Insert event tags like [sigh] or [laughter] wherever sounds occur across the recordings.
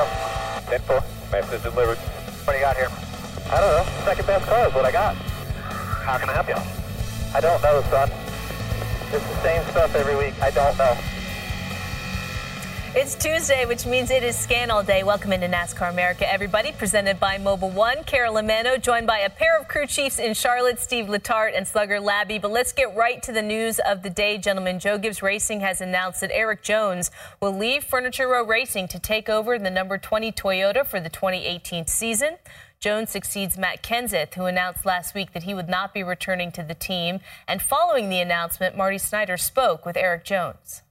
Get him. Info. Message delivered. What do you got here? I don't know. Second best car is what I got. How can I help you? I don't know, son. It's the same stuff every week. I don't know. It's Tuesday, which means it is Scan All Day. Welcome into NASCAR America, everybody. Presented by Mobil 1. Carolyn Manno, joined by a pair of crew chiefs in Charlotte, Steve Letarte and Slugger Labbe. But let's get right to the news of the day, gentlemen. Joe Gibbs Racing has announced that Erik Jones will leave Furniture Row Racing to take over the number 20 Toyota for the 2018 season. Jones succeeds Matt Kenseth, who announced last week that he would not be returning to the team. And following the announcement, Marty Snider spoke with Erik Jones.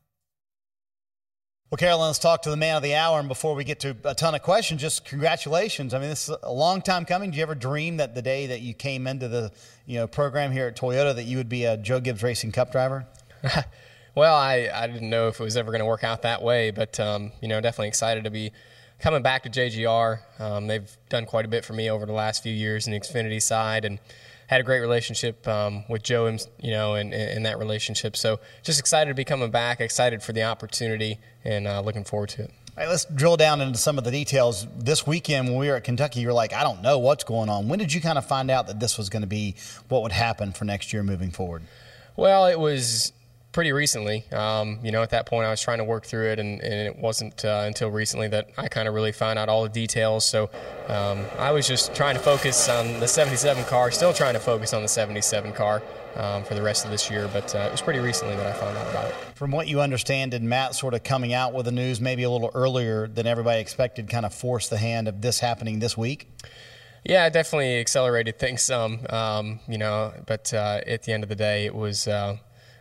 Well, Carolyn, let's talk to the man of the hour. And before we get to a ton of questions, just congratulations. I mean, this is a long time coming. Did you ever dream that the day that you came into the you know program here at Toyota that you would be a Joe Gibbs Racing Cup driver? [laughs] well, I, I didn't know if it was ever going to work out that way, but um, you know, definitely excited to be coming back to JGR. Um, they've done quite a bit for me over the last few years in the Xfinity side, and had a great relationship um, with Joe, you know, in, in that relationship. So just excited to be coming back, excited for the opportunity, and uh, looking forward to it. All right, let's drill down into some of the details. This weekend, when we were at Kentucky, you're like, I don't know what's going on. When did you kind of find out that this was going to be what would happen for next year moving forward? Well, it was pretty recently. Um, you know, at that point, I was trying to work through it, and, and it wasn't uh, until recently that I kind of really found out all the details. So um, I was just trying to focus on the 77 car, still trying to focus on the 77 car. Um, for the rest of this year, but uh, it was pretty recently that I found out about it. From what you understand, did Matt sort of coming out with the news maybe a little earlier than everybody expected kind of force the hand of this happening this week? Yeah, it definitely accelerated things some, um, you know, but uh, at the end of the day, it was uh,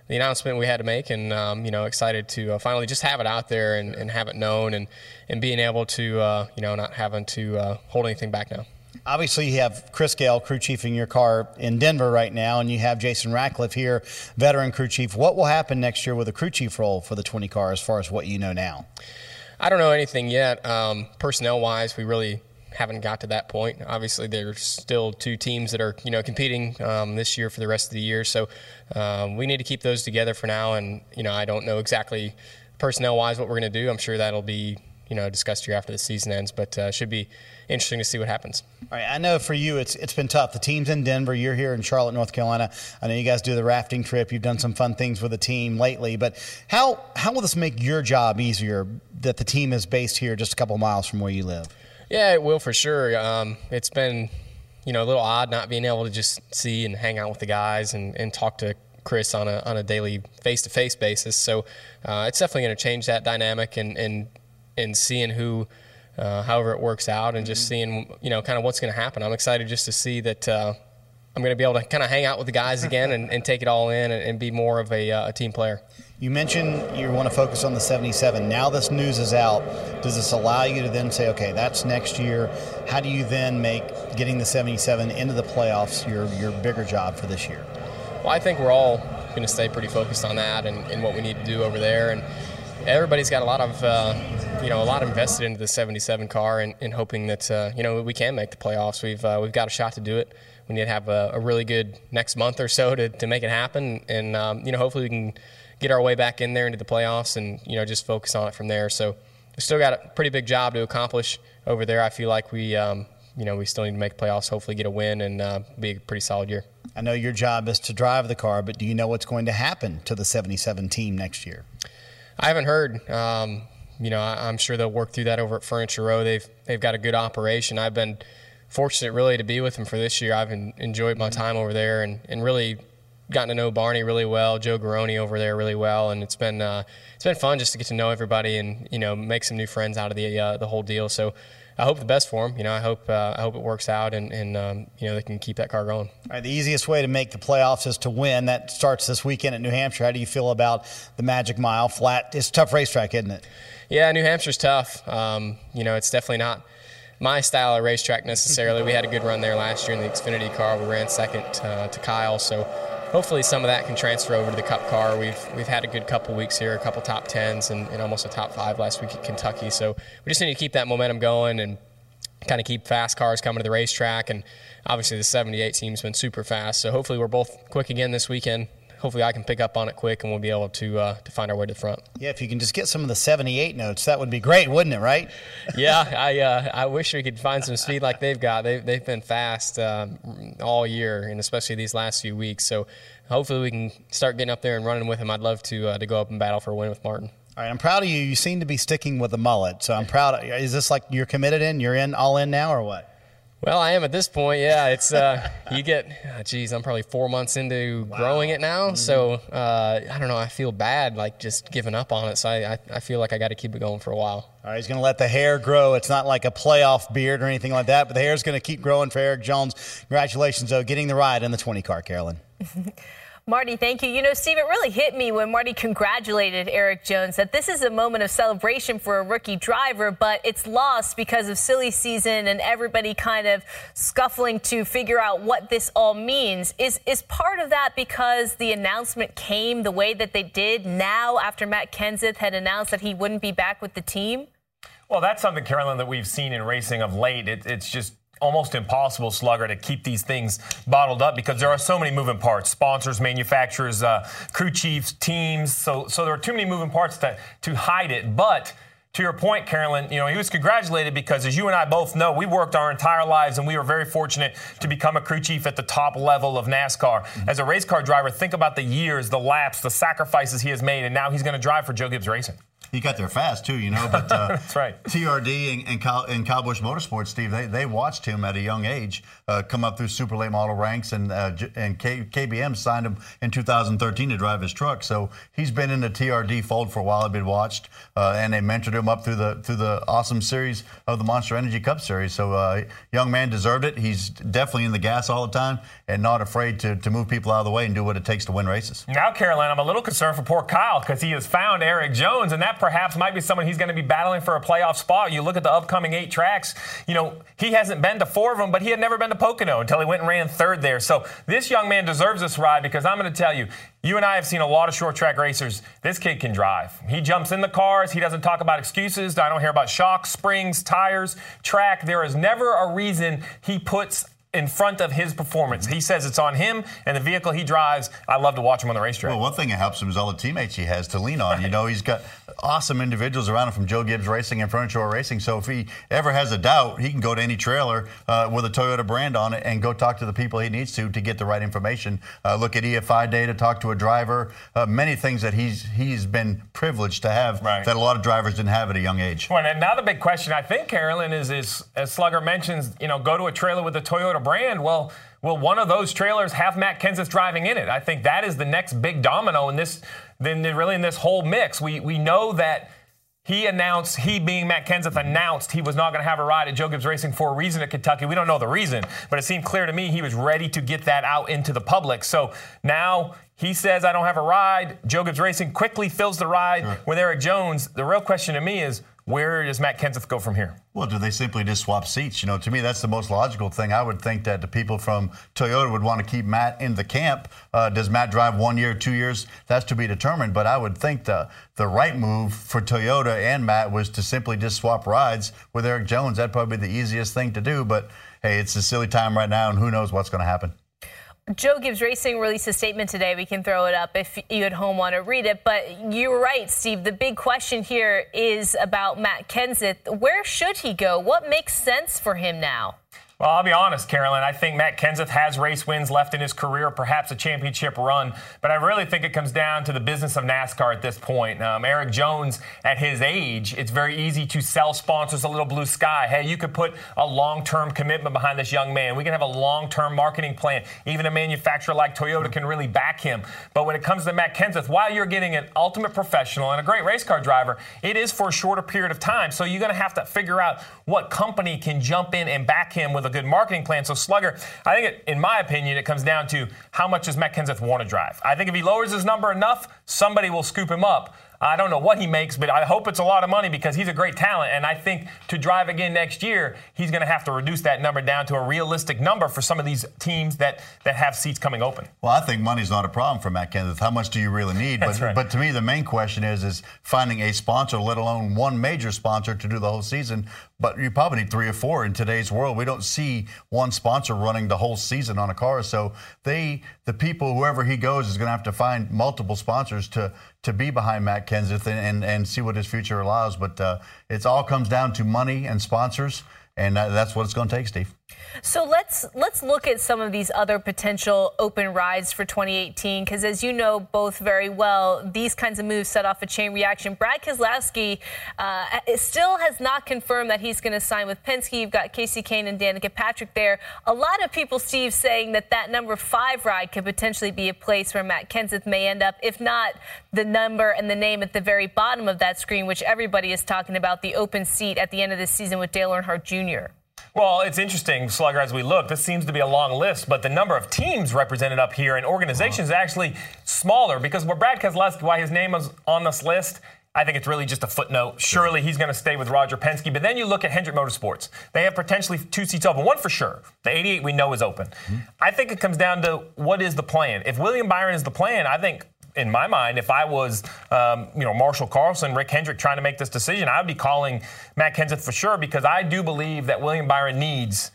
the announcement we had to make, and um, you know, excited to uh, finally just have it out there and, and, have it known, and and being able to uh, you know not having to uh, hold anything back now. Obviously, you have Chris Gayle, crew chief in your car in Denver right now, and you have Jason Ratcliff here, veteran crew chief. What will happen next year with the crew chief role for the 20 car, as far as what you know now? I don't know anything yet. Um, personnel wise, we really haven't got to that point. Obviously, there's still two teams that are you know competing um, this year for the rest of the year, so um, we need to keep those together for now. And you know, I don't know exactly personnel wise what we're going to do. I'm sure that'll be you know discussed here after the season ends, but uh, should be interesting to see what happens. All right, I know for you it's it's been tough. The team's in Denver. You're here in Charlotte, North Carolina. I know you guys do the rafting trip. You've done some fun things with the team lately. But how how will this make your job easier that the team is based here just a couple miles from where you live? Yeah, it will for sure. Um, it's been, you know, a little odd not being able to just see and hang out with the guys and, and talk to Chris on a on a daily face to face basis. So uh, it's definitely going to change that dynamic and and and seeing who. Uh, however it works out, and just seeing you know kind of what's going to happen. I'm excited just to see that uh, I'm going to be able to kind of hang out with the guys [laughs] again and, and take it all in and, and be more of a, uh, a team player. You mentioned you want to focus on the 77. Now this news is out. Does this allow you to then say, okay, that's next year? How do you then make getting the 77 into the playoffs your, your bigger job for this year? Well, I think we're all going to stay pretty focused on that and, and what we need to do over there. And everybody's got a lot of, uh, you know, a lot invested into the 77 car and, and hoping that, uh, you know, we can make the playoffs. We've, uh, we've got a shot to do it. We need to have a, a really good next month or so to, to make it happen. And, um, you know, hopefully we can get our way back in there into the playoffs and, you know, just focus on it from there. So we still got a pretty big job to accomplish over there. I feel like we, um, you know, we still need to make playoffs, hopefully get a win and uh, be a pretty solid year. I know your job is to drive the car, but do you know what's going to happen to the 77 team next year? I haven't heard. Um, you know, I, am sure they'll work through that over at Furniture Row. They've they've got a good operation. I've been fortunate really to be with them for this year. I've enjoyed my time over there and, and really gotten to know Barney really well, Joe Garone over there really well, and it's been uh, it's been fun just to get to know everybody and you know make some new friends out of the uh, the whole deal. So. I hope the best for him. You know, I hope uh, I hope it works out, and, and um, you know they can keep that car going. All right, the easiest way to make the playoffs is to win. That starts this weekend at New Hampshire. How do you feel about the Magic Mile? Flat, it's a tough racetrack, isn't it? Yeah, New Hampshire's tough. Um, you know, it's definitely not my style of racetrack necessarily. we had a good run there last year in the Xfinity car. We ran second uh, to Kyle, so hopefully some of that can transfer over to the Cup car. We've we've had a good couple weeks here, a couple top tens, and, and almost a top five last week at Kentucky. So we just need to keep that momentum going and kind of keep fast cars coming to the racetrack. And obviously, the 78 team's been super fast. So hopefully, we're both quick again this weekend. Hopefully, I can pick up on it quick, and we'll be able to uh, to find our way to the front. Yeah, if you can just get some of the 78 notes, that would be great, wouldn't it? Right? [laughs] yeah, I uh, I wish we could find some speed like they've got. They've they've been fast uh, all year, and especially these last few weeks. So hopefully, we can start getting up there and running with them. I'd love to uh, to go up and battle for a win with Martin. All right, I'm proud of you. You seem to be sticking with the mullet, so I'm proud. Of, is this like you're committed in? You're in all in now, or what? Well, I am at this point. Yeah, it's uh, [laughs] you get. Oh, geez, I'm probably four months into wow. growing it now, mm-hmm. so uh, I don't know. I feel bad, like just giving up on it. So I, I, I feel like I got to keep it going for a while. All right, he's going to let the hair grow. It's not like a playoff beard or anything like that, but the hair is going to keep growing for Erik Jones. Congratulations, though, getting the ride in the 20 car, Carolyn. [laughs] Marty, thank you. You know, Steve, it really hit me when Marty congratulated Erik Jones that this is a moment of celebration for a rookie driver, but it's lost because of silly season and everybody kind of scuffling to figure out what this all means. Is is part of that because the announcement came the way that they did now after Matt Kenseth had announced that he wouldn't be back with the team? Well, that's something, Carolyn, that we've seen in racing of late. It, it's just almost impossible, Slugger, to keep these things bottled up because there are so many moving parts: sponsors, manufacturers, uh, crew chiefs, teams. So, so there are too many moving parts to to hide it. But to your point, Carolyn, you know, he was congratulated because, as you and I both know, we worked our entire lives and we were very fortunate to become a crew chief at the top level of NASCAR. Mm-hmm. As a race car driver, think about the years, the laps, the sacrifices he has made, and now he's going to drive for Joe Gibbs Racing. He got there fast too, you know. But uh, [laughs] that's right. TRD and, and, Kyle, and Kyle Busch Motorsports, Steve, they, they watched him at a young age uh, come up through super late model ranks, and uh, and K, KBM signed him in 2013 to drive his truck. So he's been in the TRD fold for a while. I've been watched, uh, and they mentored him up through the through the awesome series of the Monster Energy Cup Series. So uh, young man deserved it. He's definitely in the gas all the time and not afraid to, to move people out of the way and do what it takes to win races. Now, Caroline, I'm a little concerned for poor Kyle because he has found Erik Jones, and that perhaps might be someone he's going to be battling for a playoff spot. You look at the upcoming eight tracks, you know, he hasn't been to four of them, but he had never been to Pocono until he went and ran third there. So this young man deserves this ride because I'm going to tell you, you and I have seen a lot of short track racers. This kid can drive. He jumps in the cars. He doesn't talk about excuses. I don't hear about shocks, springs, tires, track. There is never a reason he puts in front of his performance. He says it's on him and the vehicle he drives. I love to watch him on the racetrack. Well, one thing that helps him is all the teammates he has to lean on. You know, he's got awesome individuals around him from Joe Gibbs Racing and Furniture Racing. So if he ever has a doubt, he can go to any trailer uh, with a Toyota brand on it and go talk to the people he needs to to get the right information. Uh, look at EFI data, talk to a driver. Uh, many things that he's he's been privileged to have right. that a lot of drivers didn't have at a young age. Well, and now the big question I think, Carolyn, is is as Slugger mentions, you know, go to a trailer with a Toyota brand, well, will one of those trailers have Matt Kenseth driving in it? I think that is the next big domino in this, then really in this whole mix. We we know that he announced, he being Matt Kenseth announced he was not going to have a ride at Joe Gibbs Racing for a reason at Kentucky. We don't know the reason, but it seemed clear to me he was ready to get that out into the public. So now he says, I don't have a ride. Joe Gibbs Racing quickly fills the ride sure. with Erik Jones. The real question to me is, where does Matt Kenseth go from here? Well, do they simply just swap seats? You know, to me, that's the most logical thing. I would think that the people from Toyota would want to keep Matt in the camp. Uh, does Matt drive one year, two years? That's to be determined. But I would think the the right move for Toyota and Matt was to simply just swap rides with Erik Jones. That'd probably be the easiest thing to do. But hey, it's a silly time right now, and who knows what's going to happen. Joe Gibbs Racing released a statement today. We can throw it up if you at home want to read it. But you're right, Steve. The big question here is about Matt Kenseth. Where should he go? What makes sense for him now? Well, I'll be honest, Carolyn. I think Matt Kenseth has race wins left in his career, perhaps a championship run. But I really think it comes down to the business of NASCAR at this point. Um, Erik Jones, at his age, it's very easy to sell sponsors a little blue sky. Hey, you could put a long term commitment behind this young man. We can have a long term marketing plan. Even a manufacturer like Toyota can really back him. But when it comes to Matt Kenseth, while you're getting an ultimate professional and a great race car driver, it is for a shorter period of time. So you're going to have to figure out what company can jump in and back him with a good marketing plan. So Slugger, I think, it, in my opinion, it comes down to how much does Matt Kenseth want to drive. I think if he lowers his number enough, somebody will scoop him up. I don't know what he makes, but I hope it's a lot of money because he's a great talent. And I think to drive again next year, he's going to have to reduce that number down to a realistic number for some of these teams that, that have seats coming open. Well, I think money's not a problem for Matt Kenseth. How much do you really need? But, right. but to me, the main question is is finding a sponsor, let alone one major sponsor to do the whole season. But you probably need three or four in today's world. We don't see one sponsor running the whole season on a car. So they, the people, whoever he goes, is going to have to find multiple sponsors to to be behind Matt Kenseth and, and, and see what his future allows. But uh, it all comes down to money and sponsors, and that, that's what it's going to take, Steve. So let's let's look at some of these other potential open rides for 2018 because as you know both very well, these kinds of moves set off a chain reaction. Brad Keselowski uh, still has not confirmed that he's going to sign with Penske. You've got Kasey Kahne and Danica Patrick there. A lot of people, Steve, saying that that number five ride could potentially be a place where Matt Kenseth may end up, if not the number and the name at the very bottom of that screen, which everybody is talking about, the open seat at the end of the season with Dale Earnhardt Jr. Well, it's interesting, Slugger, as we look. This seems to be a long list, but the number of teams represented up here and organizations is uh-huh. actually smaller because where Brad Keselowski, why his name is on this list, I think it's really just a footnote. Surely he's going to stay with Roger Penske. But then you look at Hendrick Motorsports. They have potentially two seats open. One for sure. The 88 we know is open. Mm-hmm. I think it comes down to what is the plan. If William Byron is the plan, I think in my mind, if I was, um, you know, Marshall Carlson, Rick Hendrick trying to make this decision, I would be calling Matt Kenseth for sure because I do believe that William Byron needs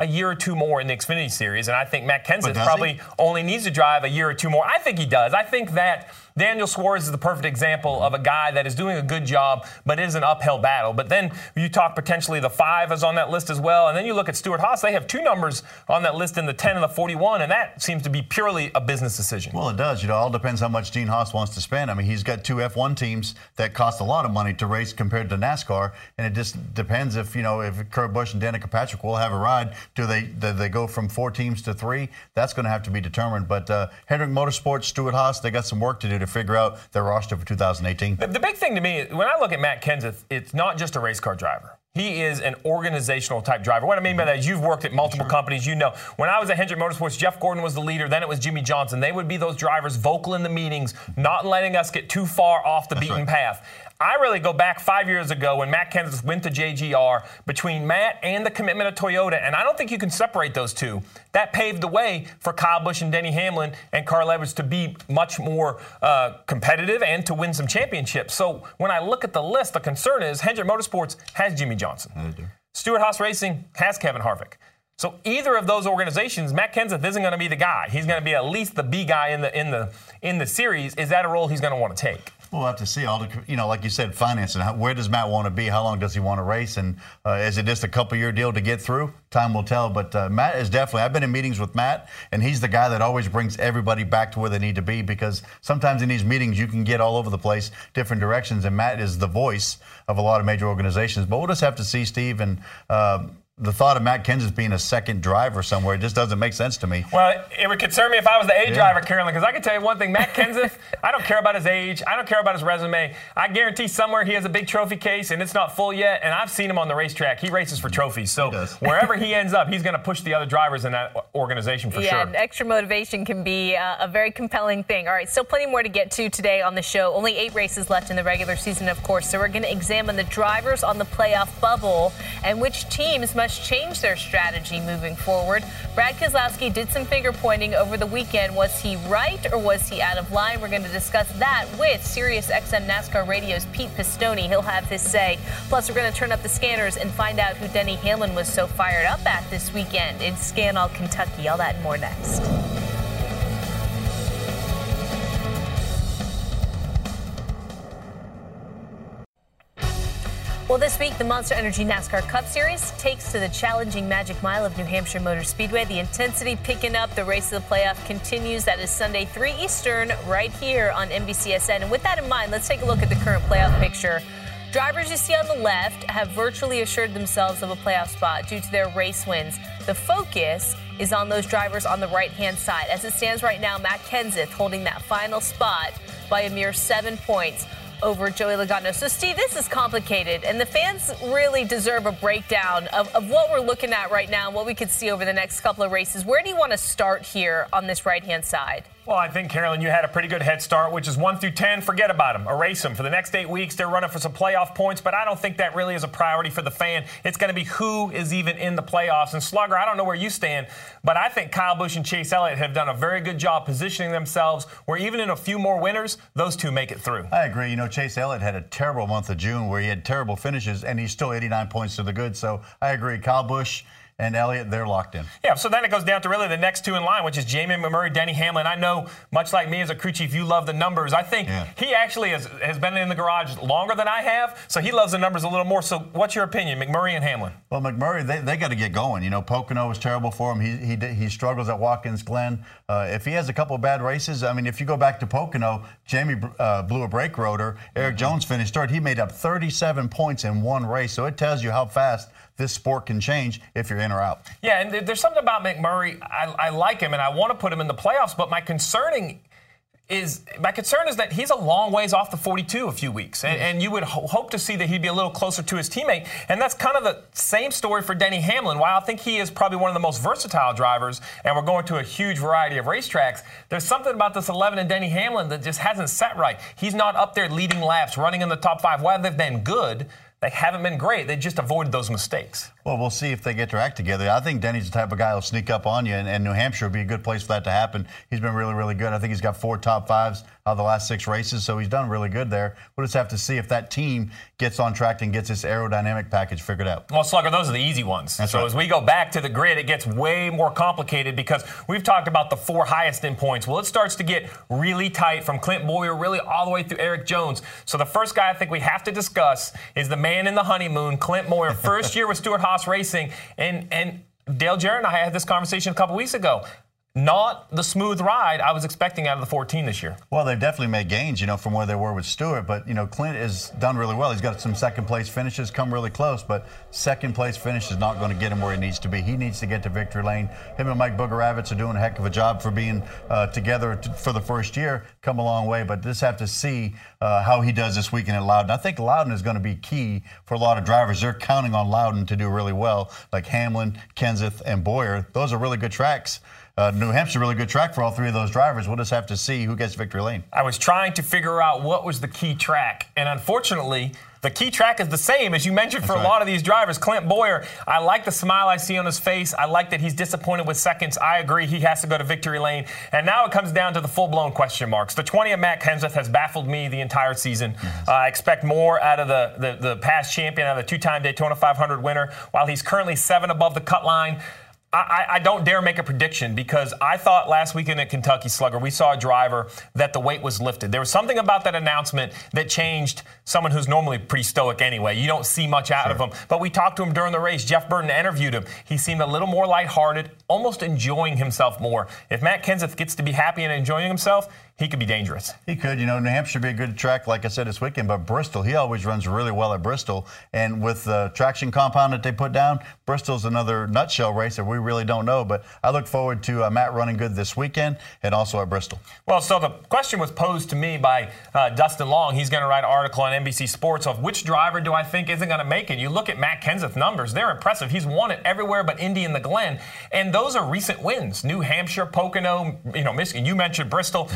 a year or two more in the Xfinity Series, and I think Matt Kenseth probably he? only needs to drive a year or two more. I think he does. I think that Daniel Suarez is the perfect example of a guy that is doing a good job, but it is an uphill battle. But then you talk potentially the five is on that list as well, and then you look at Stewart Haas. They have two numbers on that list in the 10 and the 41, and that seems to be purely a business decision. Well, it does. You know, it all depends how much Gene Haas wants to spend. I mean, he's got two F1 teams that cost a lot of money to race compared to NASCAR, and it just depends if you know if Kurt Busch and Danica Patrick will have a ride. Do they do they go from four teams to three? That's going to have to be determined. But uh, Hendrick Motorsports, Stewart Haas, they got some work to do to figure out their roster for 2018. The, the big thing to me, when I look at Matt Kenseth, it's not just a race car driver. He is an organizational type driver. What I mean by that is you've worked at multiple companies. You know, when I was at Hendrick Motorsports, Jeff Gordon was the leader. Then it was Jimmie Johnson. They would be those drivers vocal in the meetings, not letting us get too far off the beaten right. path. I really go back five years ago when Matt Kenseth went to JGR between Matt and the commitment of Toyota, and I don't think you can separate those two. That paved the way for Kyle Busch and Denny Hamlin and Carl Edwards to be much more uh, competitive and to win some championships. So when I look at the list, the concern is Hendrick Motorsports has Jimmie Johnson. Stewart Haas Racing has Kevin Harvick. So either of those organizations, Matt Kenseth isn't going to be the guy. He's going to be at least the B guy in the in the in the series. Is that a role he's going to want to take? We'll have to see. All the, you know, like you said, financing. Where does Matt want to be? How long does he want to race? And uh, is it just a couple year deal to get through? Time will tell. But uh, Matt is definitely. I've been in meetings with Matt, and he's the guy that always brings everybody back to where they need to be. Because sometimes in these meetings you can get all over the place, different directions, and Matt is the voice of a lot of major organizations. But we'll just have to see, Steve, and. Um, the thought of Matt Kenseth being a second driver somewhere just doesn't make sense to me. Well, it would concern me if I was the A driver, Carolyn, because I can tell you one thing: Matt Kenseth. I don't care about his age. I don't care about his resume. I guarantee somewhere he has a big trophy case and it's not full yet. And I've seen him on the racetrack. He races for trophies. So does. [laughs] wherever he ends up, he's going to push the other drivers in that organization for yeah, sure. and extra motivation can be uh, a very compelling thing. All right, still plenty more to get to today on the show. Only eight races left in the regular season, of course. So we're going to examine the drivers on the playoff bubble and which teams must change their strategy moving forward. Brad Keselowski did some finger pointing over the weekend. Was he right or was he out of line? We're going to discuss that with SiriusXM NASCAR Radio's Pete Pistone. He'll have his say. Plus, we're going to turn up the scanners and find out who Denny Hamlin was so fired up at this weekend in Scanall, Kentucky. All that and more next. Well, this week, the Monster Energy NASCAR Cup Series takes to the challenging Magic Mile of New Hampshire Motor Speedway. The intensity picking up. The race of the playoff continues. That is Sunday, 3 Eastern, right here on NBCSN. And with that in mind, let's take a look at the current playoff picture. Drivers you see on the left have virtually assured themselves of a playoff spot due to their race wins. The focus is on those drivers on the right hand side. As it stands right now, Matt Kenseth holding that final spot by a mere seven points over Joey Logano. So, Steve, this is complicated, and the fans really deserve a breakdown of, of what we're looking at right now and what we could see over the next couple of races. Where do you want to start here on this right hand side? Well, I think, Carolyn, you had a pretty good head start, which is 1 through 10. Forget about them. Erase them. For the next eight weeks, they're running for some playoff points, but I don't think that really is a priority for the fan. It's going to be who is even in the playoffs. And Slugger, I don't know where you stand, but I think Kyle Busch and Chase Elliott have done a very good job positioning themselves where even in a few more winners, those two make it through. I agree. You know, Chase Elliott had a terrible month of June where he had terrible finishes, and he's still 89 points to the good. So I agree. Kyle Busch and Elliott, they're locked in. Yeah, so then it goes down to really the next two in line, which is Jamie McMurray, Denny Hamlin. I know, much like me as a crew chief, you love the numbers. I think yeah. he actually has, has been in the garage longer than I have, so he loves the numbers a little more. So what's your opinion, McMurray and Hamlin? Well, McMurray, they, they got to get going. You know, Pocono was terrible for him. He, he, he struggles at Watkins Glen. Uh, if he has a couple of bad races, I mean, if you go back to Pocono, Jamie uh, blew a brake rotor. Erik mm-hmm. Jones finished third. He made up 37 points in one race, so it tells you how fast – this sport can change if you're in or out. Yeah, and there's something about McMurray. I, I like him, and I want to put him in the playoffs. But my concerning is my concern is that he's a long ways off the 42 a few weeks, and, and you would ho- hope to see that he'd be a little closer to his teammate. And that's kind of the same story for Denny Hamlin. While I think he is probably one of the most versatile drivers, and we're going to a huge variety of racetracks, there's something about this 11 and Denny Hamlin that just hasn't set right. He's not up there leading laps, running in the top five. While they've been good, they haven't been great. They just avoided those mistakes. Well, we'll see if they get their act together. I think Denny's the type of guy who'll sneak up on you, and, and New Hampshire would be a good place for that to happen. He's been really, really good. I think he's got four top fives out of the last six races, so he's done really good there. We'll just have to see if that team gets on track and gets this aerodynamic package figured out. Well, Slugger, those are the easy ones. That's so right. as we go back to the grid, it gets way more complicated because we've talked about the four highest in points. Well, it starts to get really tight from Clint Bowyer, really all the way through Erik Jones. So the first guy I think we have to discuss is the man in the honeymoon, Clint Bowyer. [laughs] First year with Stewart-Haas Racing, and and Dale Jarrett and I had this conversation a couple weeks ago not the smooth ride I was expecting out of the 14 this year. Well, they've definitely made gains, you know, from where they were with Stewart. But you know, Clint has done really well. He's got some second place finishes, come really close. But second place finish is not going to get him where he needs to be. He needs to get to victory lane. Him and Mike Bugarewicz are doing a heck of a job for being uh, together t- for the first year. Come a long way, but just have to see uh, how he does this weekend at Loudon. I think Loudon is going to be key for a lot of drivers. They're counting on Loudon to do really well, like Hamlin, Kenseth, and Bowyer. Those are really good tracks uh, New Hampshire, really good track for all three of those drivers. We'll just have to see who gets victory lane. I was trying to figure out what was the key track, and unfortunately, the key track is the same as you mentioned That's for right. a lot of these drivers. Clint Bowyer, I like the smile I see on his face. I like that he's disappointed with seconds. I agree he has to go to victory lane. And now it comes down to the full blown question marks. The 20 of Matt Kenseth has baffled me the entire season. Yes. Uh, I expect more out of the, the, the past champion, out of the two time Daytona 500 winner, while he's currently seven above the cut line. I, I, don't dare make a prediction because I thought last weekend at Kentucky Slugger, we saw a driver that the weight was lifted. There was something about that announcement that changed someone who's normally pretty stoic anyway. You don't see much out sure. of him. But we talked to him during the race. Jeff Burton interviewed him. He seemed a little more lighthearted, almost enjoying himself more. If Matt Kenseth gets to be happy and enjoying himself, he could be dangerous. He could. You know, New Hampshire be a good track, like I said this weekend, but Bristol, he always runs really well at Bristol. And with the traction compound that they put down, Bristol's another nutshell race that we really don't know. But I look forward to uh, Matt running good this weekend and also at Bristol. Well, so the question was posed to me by uh, Dustin Long. He's going to write an article on NBC Sports of which driver do I think isn't going to make it. You look at Matt Kenseth's numbers, they're impressive. He's won it everywhere but Indy and the Glen. And those are recent wins. New Hampshire, Pocono, you know, Michigan. You mentioned Bristol.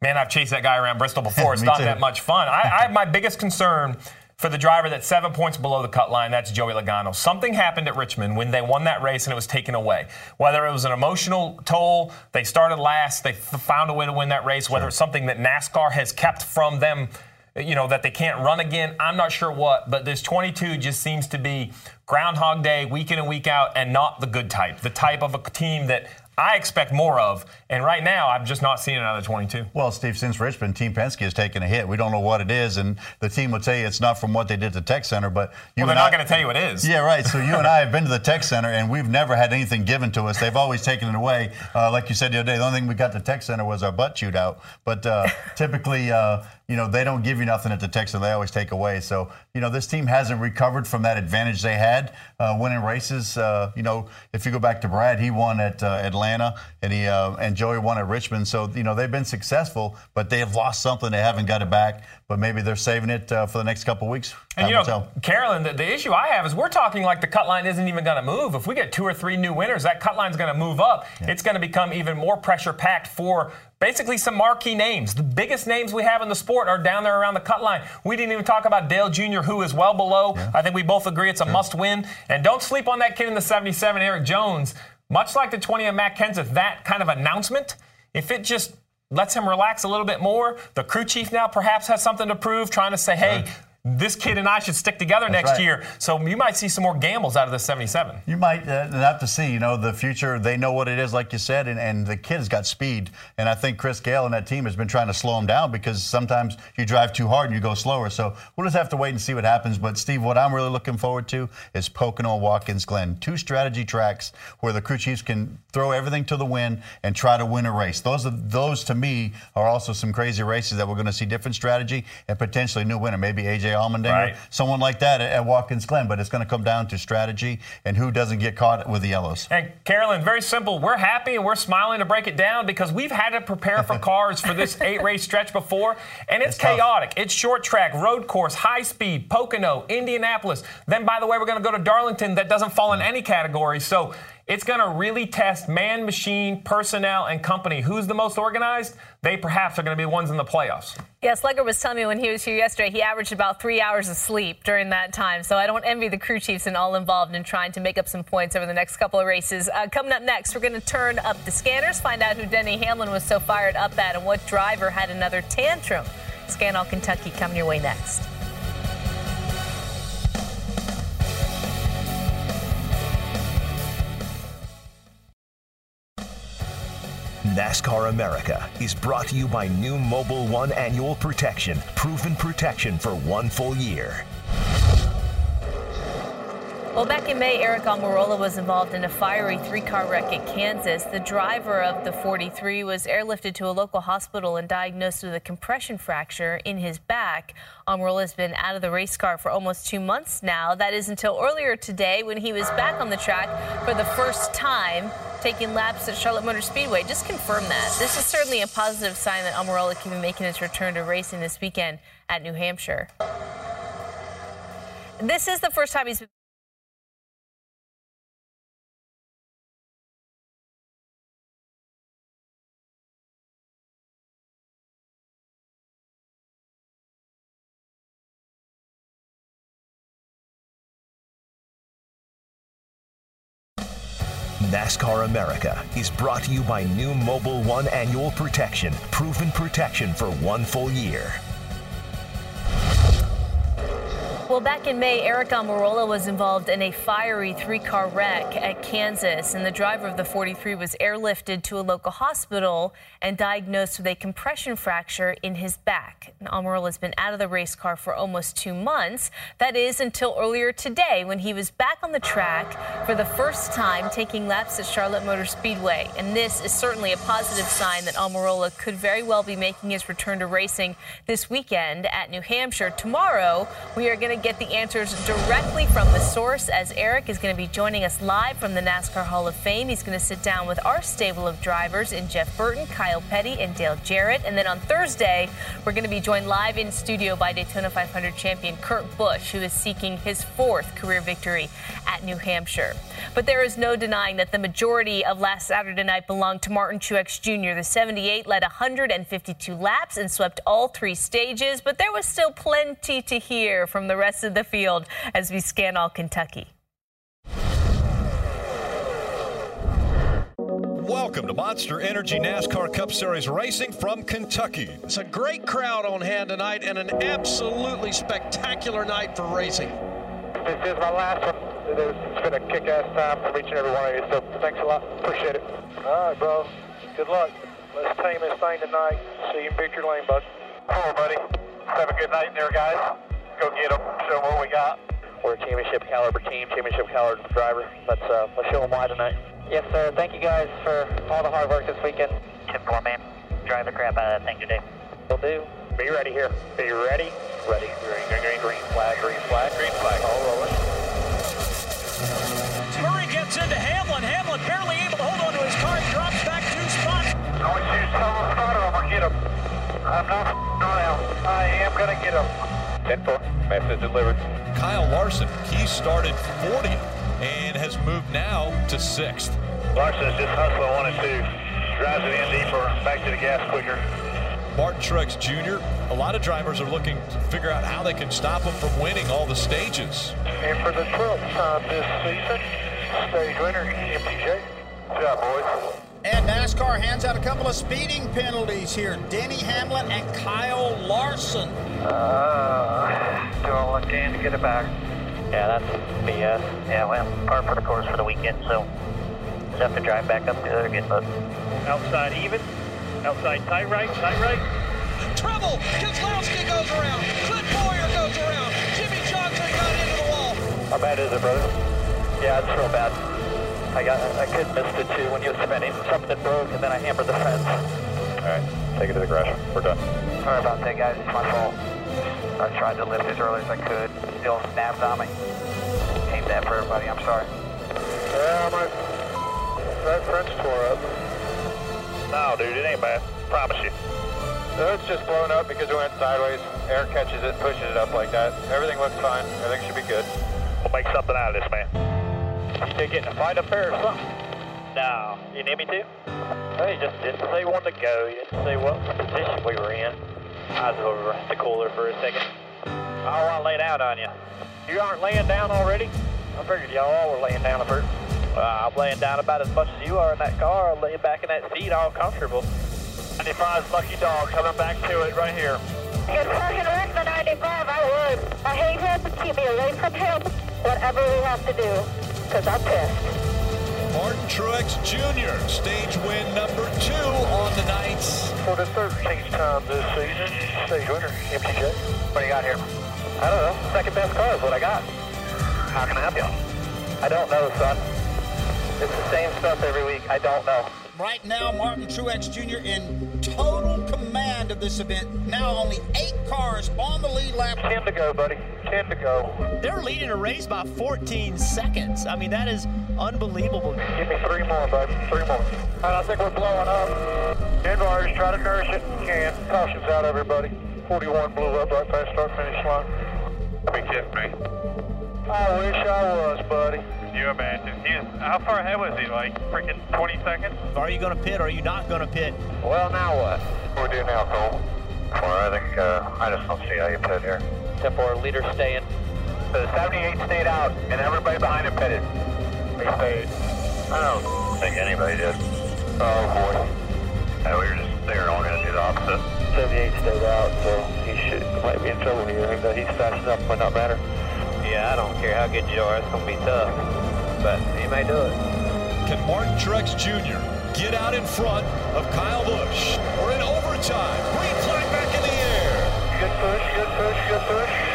Man, I've chased that guy around Bristol [laughs] before. It's not too. that much fun. I, I have my biggest concern for the driver that's seven points below the cut line, that's Joey Logano. Something happened at Richmond when they won that race and it was taken away. Whether it was an emotional toll, they started last, they found a way to win that race, whether sure. it's something that NASCAR has kept from them, you know, that they can't run again, I'm not sure what, but this 22 just seems to be Groundhog Day, week in and week out, and not the good type. The type of a team that I expect more of. And right now, I'm just not seeing another 22. Well, Steve, since Richmond, Team Penske has taken a hit. We don't know what it is, and the team will tell you it's not from what they did to Tech Center. But you well, they're not going to tell you what it is. Yeah, right. So you and I have been to the Tech Center, and we've never had anything given to us. They've always taken it away. Uh, like you said the other day, the only thing we got to Tech Center was our butt chewed out. But uh, typically, uh, you know, they don't give you nothing at the Texas. They always take away. So you know, this team hasn't recovered from that advantage they had uh, winning races. Uh, you know, if you go back to Brad, he won at uh, Atlanta, and he and Joey won at Richmond. So you know, they've been successful, but they have lost something. They haven't got it back. But maybe they're saving it uh, for the next couple weeks. And you know, tell. Carolyn, the, the, issue I have is we're talking like the cut line isn't even going to move. If we get two or three new winners, that cut line's going to move up. Yeah. It's going to become even more pressure packed for basically some marquee names. The biggest names we have in the sport are down there around the cut line. We didn't even talk about Dale Jr., who is well below. Yeah. I think we both agree it's a must win. And don't sleep on that kid in the 77, Erik Jones. Much like the 20 of Matt Kenseth, that kind of announcement, if it just lets him relax a little bit more, the crew chief now perhaps has something to prove, trying to say, hey, this kid and I should stick together That's next right. year. So you might see some more gambles out of the 77. You might uh, have to see. You know, the future. They know what it is, like you said, and, and the kid's got speed. And I think Chris Gayle and that team has been trying to slow him down because sometimes you drive too hard and you go slower. So we'll just have to wait and see what happens. But Steve, what I'm really looking forward to is Pocono Watkins Glen, two strategy tracks where the crew chiefs can throw everything to the wind and try to win a race. Those are those to me are also some crazy races that we're going to see different strategy and potentially new winner. Maybe AJ Allmendinger, right. someone like that at, at, Watkins Glen. But it's going to come down to strategy and who doesn't get caught with the yellows. And Carolyn, very simple. We're happy and we're smiling to break it down because we've had to prepare for [laughs] cars for this eight race stretch before, and it's, it's chaotic. Tough. It's short track, road course, high speed, Pocono, Indianapolis. Then, by the way, we're going to go to Darlington. That doesn't fall in mm. any category. So it's going to really test man, machine, personnel, and company. Who's the most organized? They perhaps are going to be the ones in the playoffs. Yeah, Slugger was telling me when he was here yesterday, he averaged about three hours of sleep during that time. So I don't envy the crew chiefs and all involved in trying to make up some points over the next couple of races. Uh, coming up next, we're going to turn up the scanners, find out who Denny Hamlin was so fired up at, and what driver had another tantrum. Scan all Kentucky coming your way next. NASCAR America is brought to you by new Mobil 1 Annual Protection, proven protection for one full year. Well, back in May, Aric Almirola was involved in a fiery three car wreck in Kansas. The driver of the 43 was airlifted to a local hospital and diagnosed with a compression fracture in his back. Almirola has been out of the race car for almost two months now. That is until earlier today when he was back on the track for the first time, taking laps at Charlotte Motor Speedway. Just confirm that. This is certainly a positive sign that Almirola can be making his return to racing this weekend at New Hampshire. This is the first time he's been. NASCAR America is brought to you by new Mobil 1 Annual Protection, proven protection for one full year. Well, back in May, Aric Almirola was involved in a fiery three car wreck at Kansas, and the driver of the 43 was airlifted to a local hospital and diagnosed with a compression fracture in his back. And Almirola has been out of the race car for almost two months. That is until earlier today when he was back on the track for the first time taking laps at Charlotte Motor Speedway. And this is certainly a positive sign that Almirola could very well be making his return to racing this weekend at New Hampshire. Tomorrow, we are going to get the answers directly from the source as Aric is going to be joining us live from the NASCAR Hall of Fame. He's going to sit down with our stable of drivers in Jeff Burton, Kyle Petty, and Dale Jarrett. And then on Thursday, we're going to be joined live in studio by Daytona 500 champion Kurt Busch, who is seeking his fourth career victory at New Hampshire. But there is no denying that the majority of last Saturday night belonged to Martin Truex Jr. The 78 led 152 laps and swept all three stages, but there was still plenty to hear from the rest rest of the field as we scan all Kentucky. Welcome to Monster Energy NASCAR Cup Series racing from Kentucky. It's a great crowd on hand tonight and an absolutely spectacular night for racing. This is my last one. It's been a kick-ass time for each and every one of you, so thanks a lot. Appreciate it. All right, bro. Good luck. Let's tame this thing tonight. See you in Victory Lane, bud. Cool, buddy. Have a good night there, guys. Go get them. Show them what we got. We're a championship caliber team, championship caliber driver. Let's uh, let's show them why tonight. Yes, sir. Thank you guys for all the hard work this weekend. Tim four man, drive the crap out of that thing today. Will do. Be ready here. Be ready. Ready. Green, green, green, green flag, green flag, green flag. All rolling. Murray gets into Hamlin. Hamlin barely able to hold on to his car. He drops back two spots. I want you to tell the starter I'm gonna get him. I'm not around. I am gonna get him. 10 4. Message delivered. Kyle Larson, he started 40th and has moved now to 6th. Larson's just hustling one and two. Drives it in deeper, back to the gas quicker. Martin Truex Jr., a lot of drivers are looking to figure out how they can stop him from winning all the stages. And for the 12th time this season, stage winner, MTJ. Good job, boys. And NASCAR hands out a couple of speeding penalties here. Denny Hamlin and Kyle Larson. Uh, doing what I can to get it back. Yeah, that's BS. Yeah, well, par for the course for the weekend, so just have to drive back up to the other good bud. Outside even. Outside tight right, tight right. Trouble! Keselowski goes around. Clint Bowyer goes around. Jimmie Johnson got into the wall. How bad is it, brother? Yeah, it's real bad. I got, I could missed it too when you were spinning. Something that broke and then I hammered the fence. All right, take it to the garage. We're done. Sorry about that, guys. It's my fault. I tried to lift as early as I could. Still snapped on me. Aimed that for everybody. I'm sorry. Yeah, my that fence tore up. No, dude, it ain't bad. Promise you. No, it's just blown up because it went sideways. Air catches it, pushes it up like that. Everything looks fine. Everything should be good. We'll make something out of this, man. You did get in a fight up there or something? No. You need me to? Well, you just didn't say when to go. You didn't say what position we were in. I was over at the cooler for a second. I don't want to lay down on you. You aren't laying down already? I figured y'all all were laying down at first. Uh, I'm laying down about as much as you are in that car, laying back in that seat all comfortable. 95's Lucky Dog coming back to it right here. If I could wreck the 95, I would. I hate him. Keep me away from him. Whatever we have to do. Because I'm pissed. Martin Truex Jr., stage win number two on the night. For the 13th time this season, stage winner, MTJ. What do you got here? I don't know. Second best car is what I got. How can I help you? I don't know, son. It's the same stuff every week. I don't know. Right now, Martin Truex Jr. in total command of this event. Now only eight cars on the lead lap. Ten to go, buddy. Ten to go. They're leading a race by 14 seconds. I mean, that is unbelievable. Give me three more, bud. Three more. All right, I think we're blowing up. Denvars, try to nourish it. You can. Caution's out, everybody. 41 blew up right past start finish line. Be kidding me. I wish I was, buddy. You imagine. He was, how far ahead was he? Like freaking 20 seconds? Are you going to pit or are you not going to pit? Well, now what? What do we do now, Cole? Well, I think, uh, I just don't see how you pit here. Except for a leader staying. The 78 stayed out, and everybody behind him pitted. They stayed. I don't think anybody did. Oh, boy. Yeah, we were just there, all going to do the opposite. 78 stayed out, so he should, might be in trouble here. He's fast enough, might not matter. Yeah, I don't care how good you are. It's going to be tough. But he may do it. Can Martin Truex Jr. get out in front of Kyle Busch? We're in overtime. Green flag back in the air. Good push, good push, good push.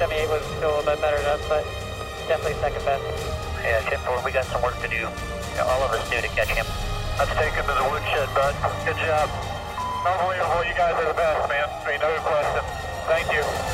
78 was still a little bit better than us, but definitely second best. Yeah, Ford, we got some work to do. All of us do to catch him. Let's take him to the woodshed, bud. Good job. Unbelievable. You guys are the best, man. Ain't no question. Thank you.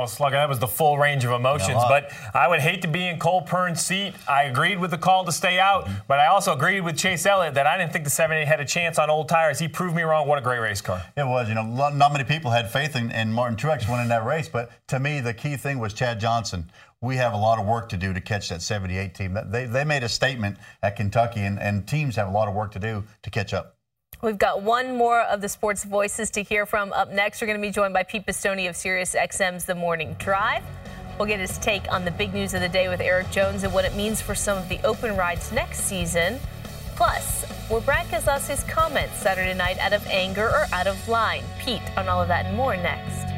Well, Slugger, that was the full range of emotions. Yeah, but I would hate to be in Cole Pearn's seat. I agreed with the call to stay out, Mm-hmm. but I also agreed with Chase Elliott that I didn't think the 78 had a chance on old tires. He proved me wrong. What a great race car. It was, you know, not many people had faith in, in Martin Truex winning that race, but to me, the key thing was Chad Johnson. We have a lot of work to do to catch that 78 team. They, they made a statement at Kentucky, and, and teams have a lot of work to do to catch up. We've got one more of the sports voices to hear from up next. We're going to be joined by Pete Pistone of Sirius XM's The Morning Drive. We'll get his take on the big news of the day with Erik Jones and what it means for some of the open rides next season. Plus, were Brad Keselowski's comments Saturday night out of anger or out of line? Pete on all of that and more next.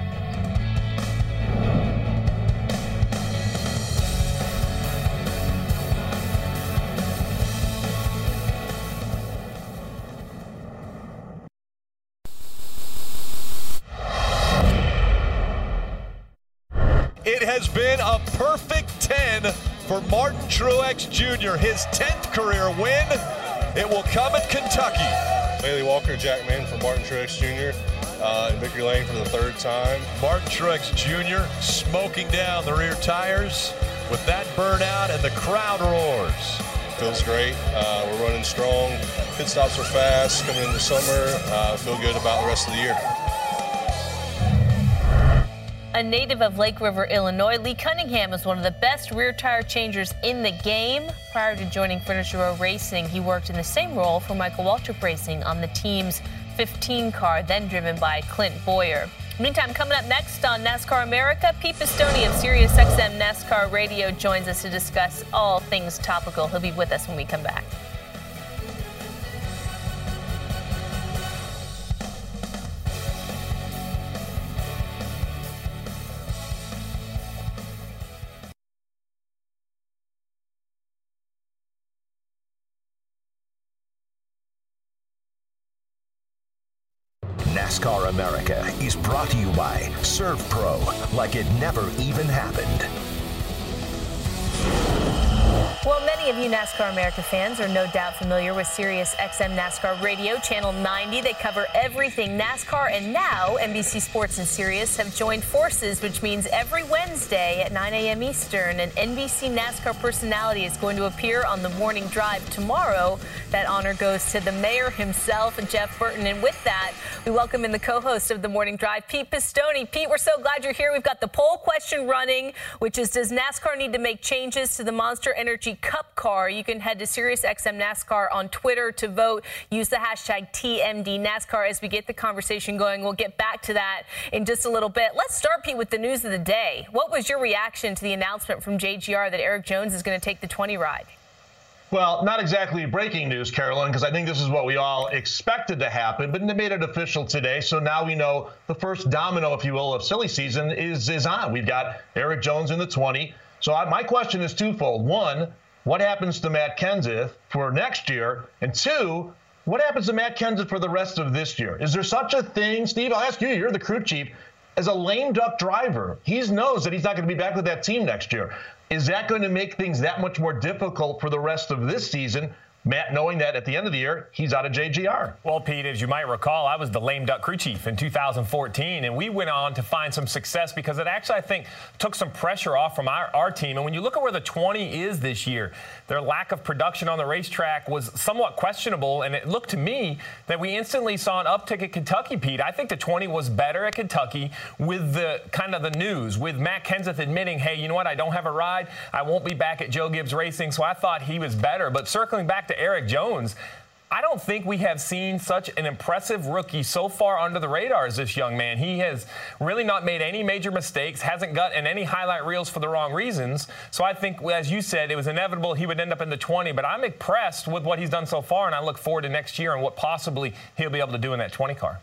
For Martin Truex Jr., his 10th career win. It will come at Kentucky. Bailey Walker, Jack Man for Martin Truex Jr. Uh, in Victory Lane for the third time. Martin Truex Jr. smoking down the rear tires with that burnout, and the crowd roars. Feels great. Uh, we're running strong. Pit stops are fast coming into summer. Uh, feel good about the rest of the year. A native of Lake River, Illinois, Lee Cunningham is one of the best rear tire changers in the game. Prior to joining Furniture Row Racing, he worked in the same role for Michael Waltrip Racing on the team's 15 car, then driven by Clint Bowyer. Meantime, coming up next on NASCAR America, Pete Pistone of SiriusXM NASCAR Radio joins us to discuss all things topical. He'll be with us when we come back. NASCAR America is brought to you by SERVPRO, like it never even happened. Well, many of you NASCAR America fans are no doubt familiar with Sirius XM NASCAR Radio, Channel 90. They cover everything NASCAR, and now NBC Sports and Sirius have joined forces, which means every Wednesday at 9 a.m. Eastern, an NBC NASCAR personality is going to appear on the morning drive tomorrow. That honor goes to the mayor himself, Jeff Burton. And with that, we welcome in the co-host of the morning drive, Pete Pistone. Pete, we're so glad you're here. We've got the poll question running, which is Does NASCAR need to make changes to the Monster Energy Cup car? You can head to SiriusXM NASCAR on Twitter to vote. Use the hashtag TMD NASCAR as we get the conversation going. We'll get back to that in just a little bit. Let's start, Pete, with the news of the day. What was your reaction to the announcement from JGR that Erik Jones is going to take the 20 ride? Well, not exactly breaking news, Carolyn, because I think this is what we all expected to happen, but they made it official today. So now we know the first domino, if you will, of silly season is is on. We've got Erik Jones in the 20. So I, my question is twofold. One, what happens to Matt Kenseth for next year? And two, what happens to Matt Kenseth for the rest of this year? Is there such a thing, Steve? I'll ask you. You're the crew chief. As a lame duck driver, he knows that he's not going to be back with that team next year. Is that going to make things that much more difficult for the rest of this season? Matt, knowing that at the end of the year, he's out of JGR. Well, Pete, as you might recall, I was the lame duck crew chief in 2014, and we went on to find some success because it actually, I think, took some pressure off from our, our team. And when you look at where the 20 is this year, their lack of production on the racetrack was somewhat questionable, and it looked to me that we instantly saw an uptick at Kentucky, Pete. I think the 20 was better at Kentucky with the kind of the news, with Matt Kenseth admitting, hey, you know what, I don't have a ride. I won't be back at Joe Gibbs Racing, so I thought he was better. But circling back to Erik Jones, I don't think we have seen such an impressive rookie so far under the radar as this young man. He has really not made any major mistakes, hasn't gotten any highlight reels for the wrong reasons. So I think, as you said, it was inevitable he would end up in the 20. But I'm impressed with what he's done so far, and I look forward to next year and what possibly he'll be able to do in that 20 car.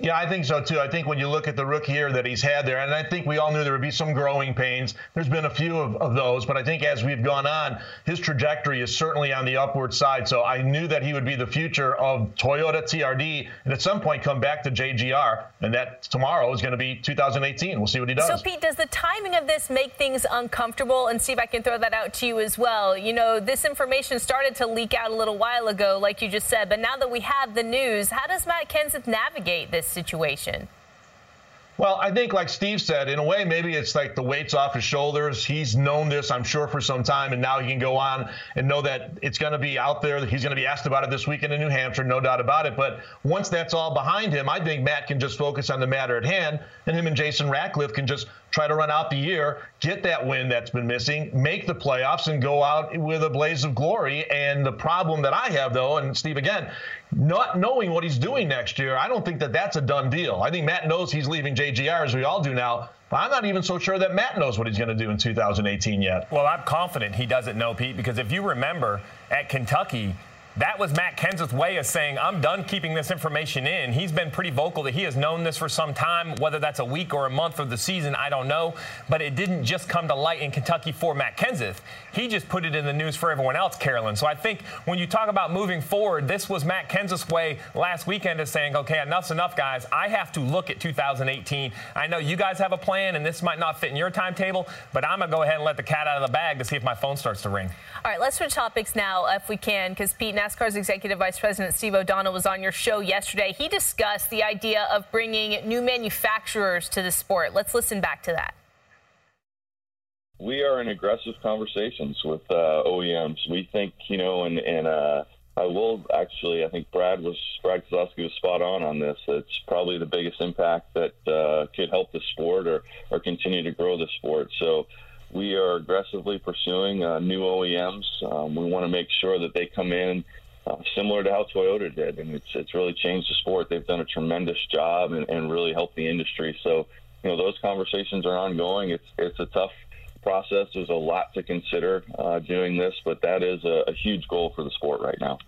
Yeah, I think so too. I think when you look at the rookie year that he's had there, and I think we all knew there would be some growing pains. There's been a few of, of those, but I think as we've gone on, his trajectory is certainly on the upward side. So I knew that he would be the future of Toyota TRD and at some point come back to JGR. And that tomorrow is going to be 2018. We'll see what he does. So, Pete, does the timing of this make things uncomfortable? And see if I can throw that out to you as well. You know, this information started to leak out a little while ago, like you just said, but now that we have the news, how does Matt Kenseth navigate this situation? Well, I think, like Steve said, in a way, maybe it's like the weight's off his shoulders. He's known this, I'm sure, for some time, and now he can go on and know that it's going to be out there. He's going to be asked about it this weekend in New Hampshire, no doubt about it. But once that's all behind him, I think Matt can just focus on the matter at hand, and him and Jason Ratcliff can just try to run out the year, get that win that's been missing, make the playoffs, and go out with a blaze of glory. And the problem that I have, though, and Steve, again, not knowing what he's doing next year, I don't think that that's a done deal. I think Matt knows he's leaving JGR, as we all do now. But I'm not even so sure that Matt knows what he's going to do in 2018 yet. Well, I'm confident he doesn't know, Pete, because if you remember at Kentucky, that was Matt Kenseth's way of saying, I'm done keeping this information in. He's been pretty vocal that he has known this for some time, whether that's a week or a month of the season, I don't know. But it didn't just come to light in Kentucky for Matt Kenseth. He just put it in the news for everyone else, Carolyn. So I think when you talk about moving forward, this was Matt Kenseth's way last weekend of saying, okay, enough's enough, guys. I have to look at 2018. I know you guys have a plan, and this might not fit in your timetable, but I'm going to go ahead and let the cat out of the bag to see if my phone starts to ring. All right, let's switch topics now if we can, because Pete, NASCAR's Executive Vice President Steve O'Donnell was on your show yesterday. He discussed the idea of bringing new manufacturers to the sport. Let's listen back to that. We are in aggressive conversations with uh, OEMs. We think, you know, and, and uh, I will actually, I think Brad was, Brad Keselowski was spot on on this. It's probably the biggest impact that uh, could help the sport or, or continue to grow the sport. So, we are aggressively pursuing uh, new OEMs. Um, we want to make sure that they come in uh, similar to how Toyota did, and it's it's really changed the sport. They've done a tremendous job and, and really helped the industry. So, you know, those conversations are ongoing. It's it's a tough process. There's a lot to consider uh, doing this, but that is a, a huge goal for the sport right now.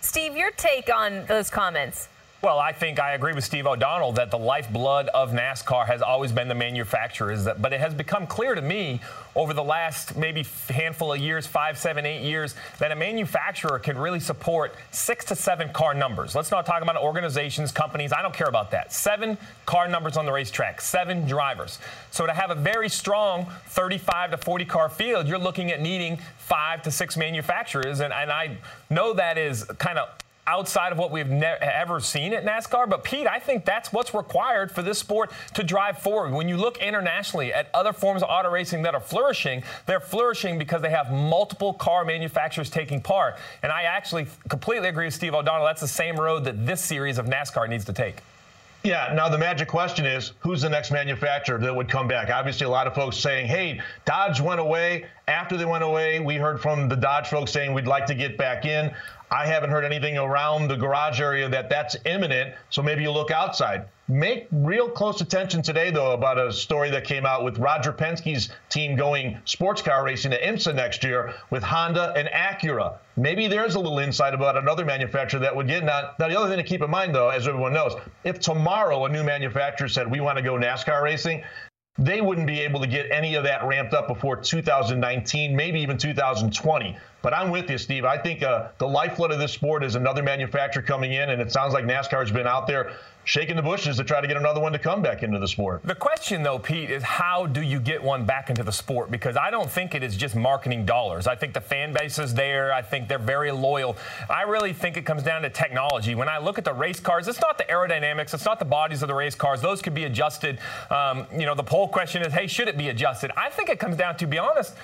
Steve, your take on those comments? Well, I think I agree with Steve O'Donnell that the lifeblood of NASCAR has always been the manufacturers. But it has become clear to me over the last maybe handful of years, five, seven, eight years, that a manufacturer can really support six to seven car numbers. Let's not talk about organizations, companies. I don't care about that. Seven car numbers on the racetrack, seven drivers. So to have a very strong 35 to 40 car field, you're looking at needing five to six manufacturers. And, and I know that is kind of outside of what we've ne- ever seen at NASCAR. But Pete, I think that's what's required for this sport to drive forward. When you look internationally at other forms of auto racing that are flourishing, they're flourishing because they have multiple car manufacturers taking part. And I actually completely agree with Steve O'Donnell. That's the same road that this series of NASCAR needs to take. Yeah, now the magic question is who's the next manufacturer that would come back? Obviously, a lot of folks saying, hey, Dodge went away. After they went away, we heard from the Dodge folks saying we'd like to get back in. I haven't heard anything around the garage area that that's imminent. So maybe you look outside. Make real close attention today, though, about a story that came out with Roger Penske's team going sports car racing to IMSA next year with Honda and Acura. Maybe there's a little insight about another manufacturer that would get. Now, now the other thing to keep in mind, though, as everyone knows, if tomorrow a new manufacturer said we want to go NASCAR racing, they wouldn't be able to get any of that ramped up before 2019, maybe even 2020. But I'm with you, Steve. I think uh, the lifeblood of this sport is another manufacturer coming in, and it sounds like NASCAR has been out there shaking the bushes to try to get another one to come back into the sport. The question, though, Pete, is how do you get one back into the sport? Because I don't think it is just marketing dollars. I think the fan base is there. I think they're very loyal. I really think it comes down to technology. When I look at the race cars, it's not the aerodynamics, it's not the bodies of the race cars. Those could be adjusted. Um, you know, the poll question is, hey, should it be adjusted? I think it comes down to, be honest,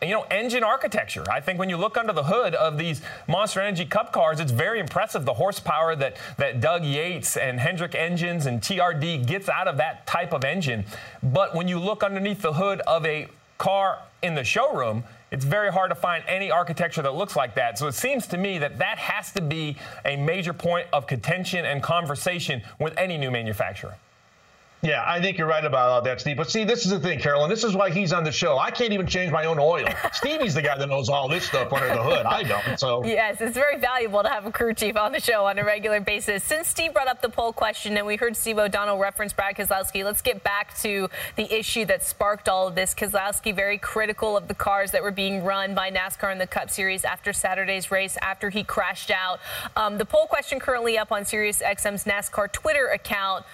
you know, engine architecture. I think when you look under the hood of these Monster Energy Cup cars, it's very impressive the horsepower that, that Doug Yates and Hendrick engines and TRD gets out of that type of engine. But when you look underneath the hood of a car in the showroom, it's very hard to find any architecture that looks like that. So it seems to me that that has to be a major point of contention and conversation with any new manufacturer. Yeah, I think you're right about all that, Steve. But see, this is the thing, Carolyn. This is why he's on the show. I can't even change my own oil. [laughs] Stevie's the guy that knows all this stuff under the hood. I don't. So yes, it's very valuable to have a crew chief on the show on a regular basis. Since Steve brought up the poll question and we heard Steve O'Donnell reference Brad Keselowski, let's get back to the issue that sparked all of this. Keselowski very critical of the cars that were being run by NASCAR in the Cup Series after Saturday's race after he crashed out. Um, the poll question currently up on SiriusXM's NASCAR Twitter account.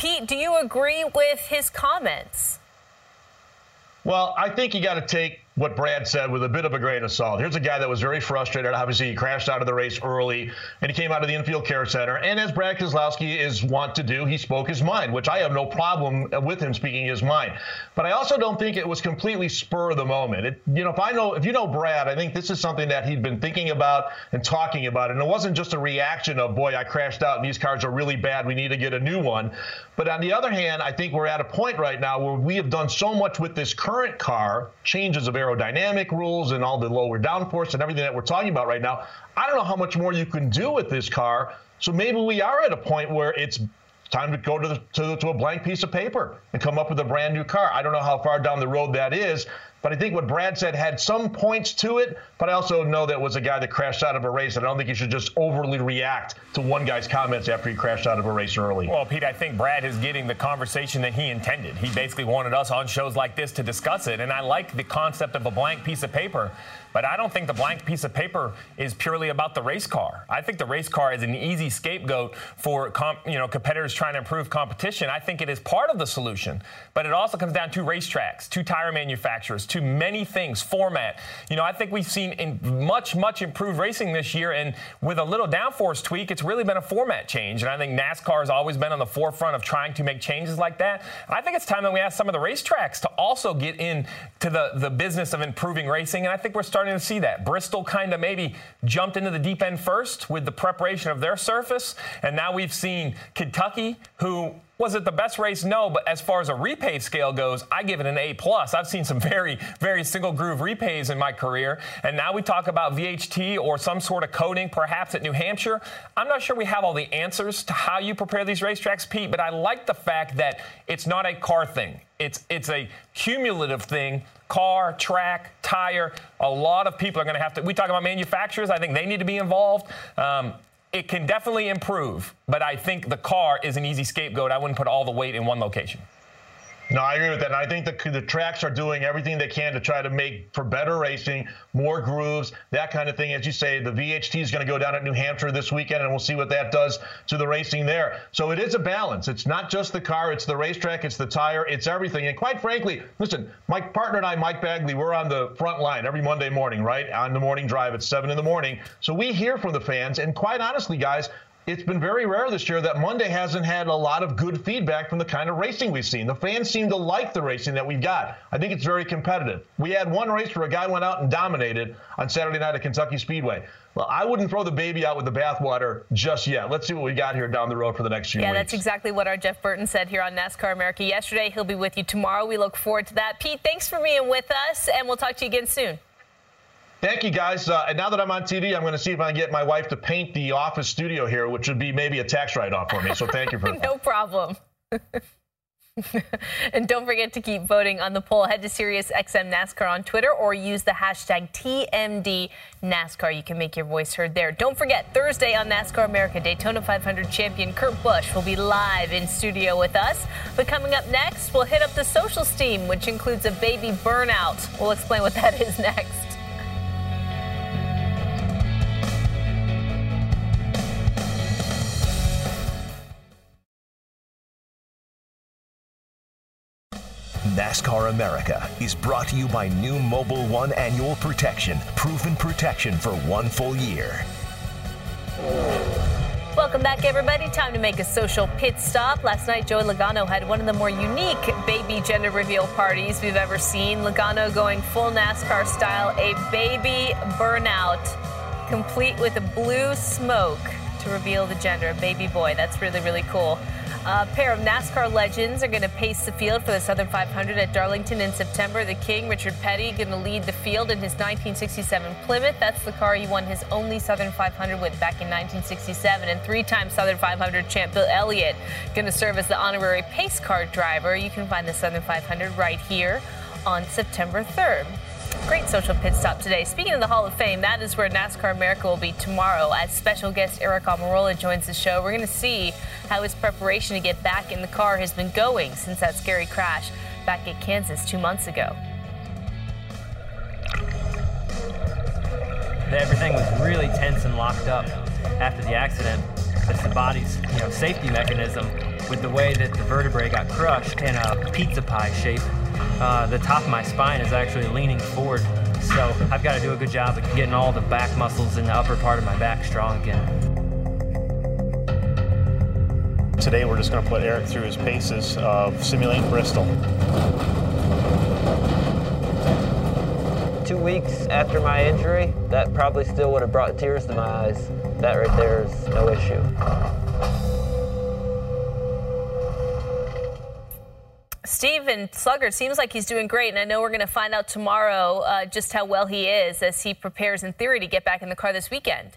Pete, do you agree with his comments? Well, I think you got to take what Brad said with a bit of a grain of salt. Here's a guy that was very frustrated. Obviously, he crashed out of the race early, and he came out of the infield care center. And as Brad Keselowski is wont to do, he spoke his mind, which I have no problem with him speaking his mind. But I also don't think it was completely spur of the moment. It, you know, if I know, if you know Brad, I think this is something that he'd been thinking about and talking about, and it wasn't just a reaction of, boy, I crashed out, and these cars are really bad. We need to get a new one. But on the other hand, I think we're at a point right now where we have done so much with this current car, changes of aerodynamic rules and all the lower downforce and everything that we're talking about right now. I don't know how much more you can do with this car. So maybe we are at a point where it's time to go to, the, to, to a blank piece of paper and come up with a brand new car. I don't know how far down the road that is, but I think what Brad said had some points to it, but I also know that was a guy that crashed out of a race, and I don't think you should just overly react to one guy's comments after he crashed out of a race early. Well, Pete, I think Brad is getting the conversation that he intended. He basically wanted us on shows like this to discuss it, and I like the concept of a blank piece of paper. But I don't think the blank piece of paper is purely about the race car. I think the race car is an easy scapegoat for comp, you know competitors trying to improve competition. I think it is part of the solution, but it also comes down to racetracks, to tire manufacturers, to many things, format. You know, I think we've seen in much much improved racing this year, and with a little downforce tweak, it's really been a format change. And I think NASCAR has always been on the forefront of trying to make changes like that. I think it's time that we ask some of the racetracks to also get into the the business of improving racing, and I think we're starting to see that. Bristol kind of maybe jumped into the deep end first with the preparation of their surface, and now we've seen Kentucky, who was it the best race? No, but as far as a repave scale goes, I give it an A plus. I've seen some very, very single groove repaves in my career, and now we talk about VHT or some sort of coating, perhaps at New Hampshire. I'm not sure we have all the answers to how you prepare these racetracks, Pete, but I like the fact that it's not a car thing. It's it's a cumulative thing car, track, tire. A lot of people are going to have to. We talk about manufacturers. I think they need to be involved. Um, it can definitely improve, but I think the car is an easy scapegoat. I wouldn't put all the weight in one location. No, I agree with that. And I think the, the tracks are doing everything they can to try to make for better racing, more grooves, that kind of thing. As you say, the VHT is going to go down at New Hampshire this weekend, and we'll see what that does to the racing there. So it is a balance. It's not just the car, it's the racetrack, it's the tire, it's everything. And quite frankly, listen, my partner and I, Mike Bagley, we're on the front line every Monday morning, right? On the morning drive at 7 in the morning. So we hear from the fans. And quite honestly, guys, it's been very rare this year that Monday hasn't had a lot of good feedback from the kind of racing we've seen. The fans seem to like the racing that we've got. I think it's very competitive. We had one race where a guy went out and dominated on Saturday night at Kentucky Speedway. Well, I wouldn't throw the baby out with the bathwater just yet. Let's see what we got here down the road for the next few yeah, weeks. that's exactly what our Jeff Burton said here on NASCAR America yesterday. He'll be with you tomorrow. We look forward to that. Pete, thanks for being with us, and we'll talk to you again soon. Thank you, guys. Uh, and now that I'm on TV, I'm going to see if I can get my wife to paint the office studio here, which would be maybe a tax write-off for me. So thank you for [laughs] that. no problem. [laughs] and don't forget to keep voting on the poll. Head to SiriusXM NASCAR on Twitter or use the hashtag TMD NASCAR. You can make your voice heard there. Don't forget, Thursday on NASCAR America, Daytona 500 champion Kurt Busch will be live in studio with us. But coming up next, we'll hit up the social steam, which includes a baby burnout. We'll explain what that is [laughs] next. NASCAR America is brought to you by new Mobil 1 Annual Protection, proven protection for one full year. Welcome back, everybody. Time to make a social pit stop. Last night, Joey Logano had one of the more unique baby gender reveal parties we've ever seen. Logano going full NASCAR style, a baby burnout, complete with a blue smoke to reveal the gender, baby boy. That's really, really cool. A pair of NASCAR legends are going to pace the field for the Southern 500 at Darlington in September. The King, Richard Petty, going to lead the field in his 1967 Plymouth. That's the car he won his only Southern 500 with back in 1967. And three-time Southern 500 champ Bill Elliott going to serve as the honorary pace car driver. You can find the Southern 500 right here on September 3rd. Great social pit stop today. Speaking of the Hall of Fame, that is where NASCAR America will be tomorrow as special guest Aric Almirola joins the show. We're going to see how his preparation to get back in the car has been going since that scary crash back at Kansas two months ago. Everything was really tense and locked up after the accident. It's the body's you know, safety mechanism with the way that the vertebrae got crushed in a pizza pie shape uh, the top of my spine is actually leaning forward. So I've got to do a good job of getting all the back muscles in the upper part of my back strong again. Today we're just going to put Aric through his paces of simulating Bristol. Two weeks after my injury, that probably still would have brought tears to my eyes. That right there is no issue. Steve and Slugger seems like he's doing great, and I know we're going to find out tomorrow uh, just how well he is as he prepares, in theory, to get back in the car this weekend.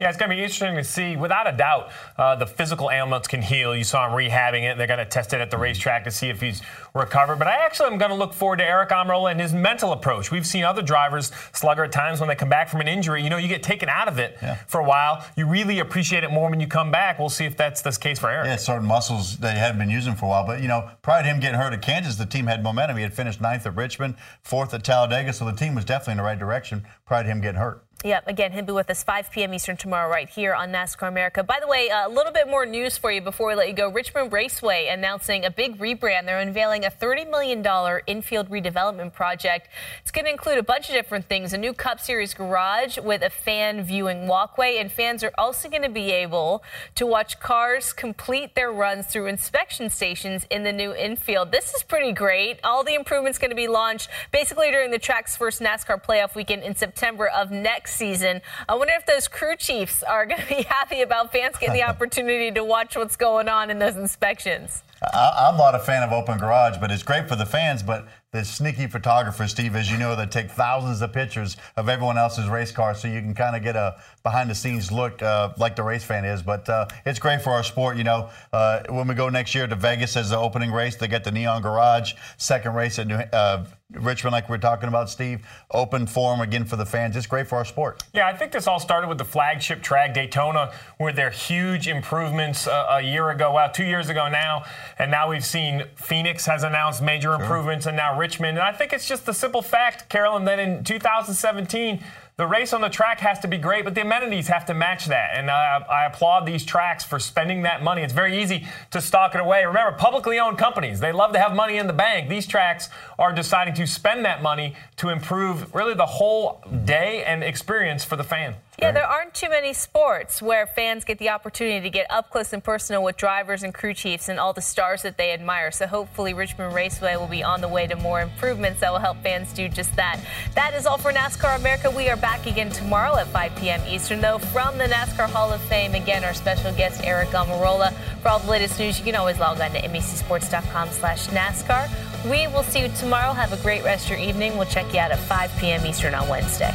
Yeah, it's going to be interesting to see. Without a doubt, uh, the physical ailments can heal. You saw him rehabbing it. They're going to test it at the racetrack to see if he's recovered. But I actually am going to look forward to Aric Almirola and his mental approach. We've seen other drivers, Slugger, at times when they come back from an injury, you know, you get taken out of it yeah. for a while. You really appreciate it more when you come back. We'll see if that's the case for Aric. Yeah, certain muscles they he hadn't been using for a while. But, you know, prior to him getting hurt at Kansas, the team had momentum. He had finished ninth at Richmond, fourth at Talladega. So the team was definitely in the right direction prior to him getting hurt. Yep. Again, he'll be with us 5 p.m. Eastern tomorrow, right here on NASCAR America. By the way, a little bit more news for you before we let you go. Richmond Raceway announcing a big rebrand. They're unveiling a $30 million infield redevelopment project. It's going to include a bunch of different things: a new Cup Series garage with a fan viewing walkway, and fans are also going to be able to watch cars complete their runs through inspection stations in the new infield. This is pretty great. All the improvements going to be launched basically during the track's first NASCAR playoff weekend in September of next next season. I wonder if those crew chiefs are going to be [laughs] happy about fans getting the [laughs] opportunity to watch what's going on in those inspections. I, am not a fan of open garage, but it's great for the fans. But the sneaky photographers, Steve, as you know, that take thousands of pictures of everyone else's race car, so you can kind of get a behind-the-scenes look uh, like the race fan is. But uh, it's great for our sport. You know, uh, when we go next year to Vegas as the opening race, they get the Neon Garage. Second race at New, uh, Richmond, like we are talking about, Steve. Open forum again for the fans. It's great for our sport. Yeah, I think this all started with the flagship track, Daytona, where there are huge improvements uh, a year ago, well, two years ago now. And now we've seen Phoenix has announced major sure. improvements, and now Richmond. And I think it's just the simple fact, Carolyn, that in 2017, the race on the track has to be great, but the amenities have to match that. And I, I, applaud these tracks for spending that money. It's very easy to stock it away. Remember, publicly owned companies, they love to have money in the bank. These tracks are deciding to spend that money to improve really the whole day and experience for the fan. Yeah, there aren't too many sports where fans get the opportunity to get up close and personal with drivers and crew chiefs and all the stars that they admire. So hopefully Richmond Raceway will be on the way to more improvements that will help fans do just that. That is all for NASCAR America. We are back again tomorrow at 5 p.m. Eastern, though, from the NASCAR Hall of Fame. Again, our special guest, Aric Almirola. For all the latest news, you can always log on to NBCSports.com slash NASCAR. We will see you tomorrow. Have a great rest of your evening. We'll check you out at 5 p.m. Eastern on Wednesday.